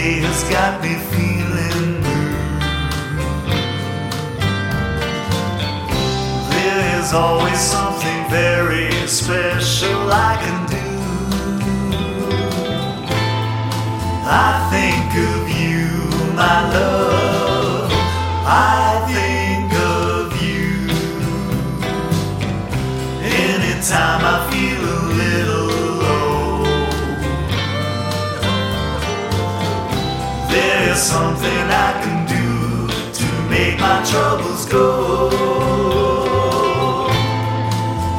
has got me feeling blue. There is always something very special I can do. I think of you, my love. I think of you. Anytime I feel there's something I can do to make my troubles go.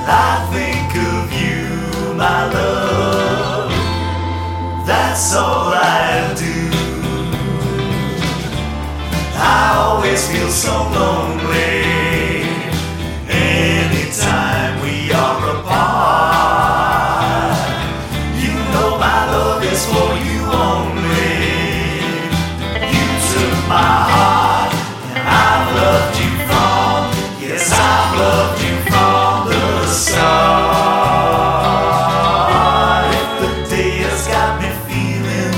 I think of you, my love. That's all I do. I always feel so lonely anytime we are apart. You know my love is for you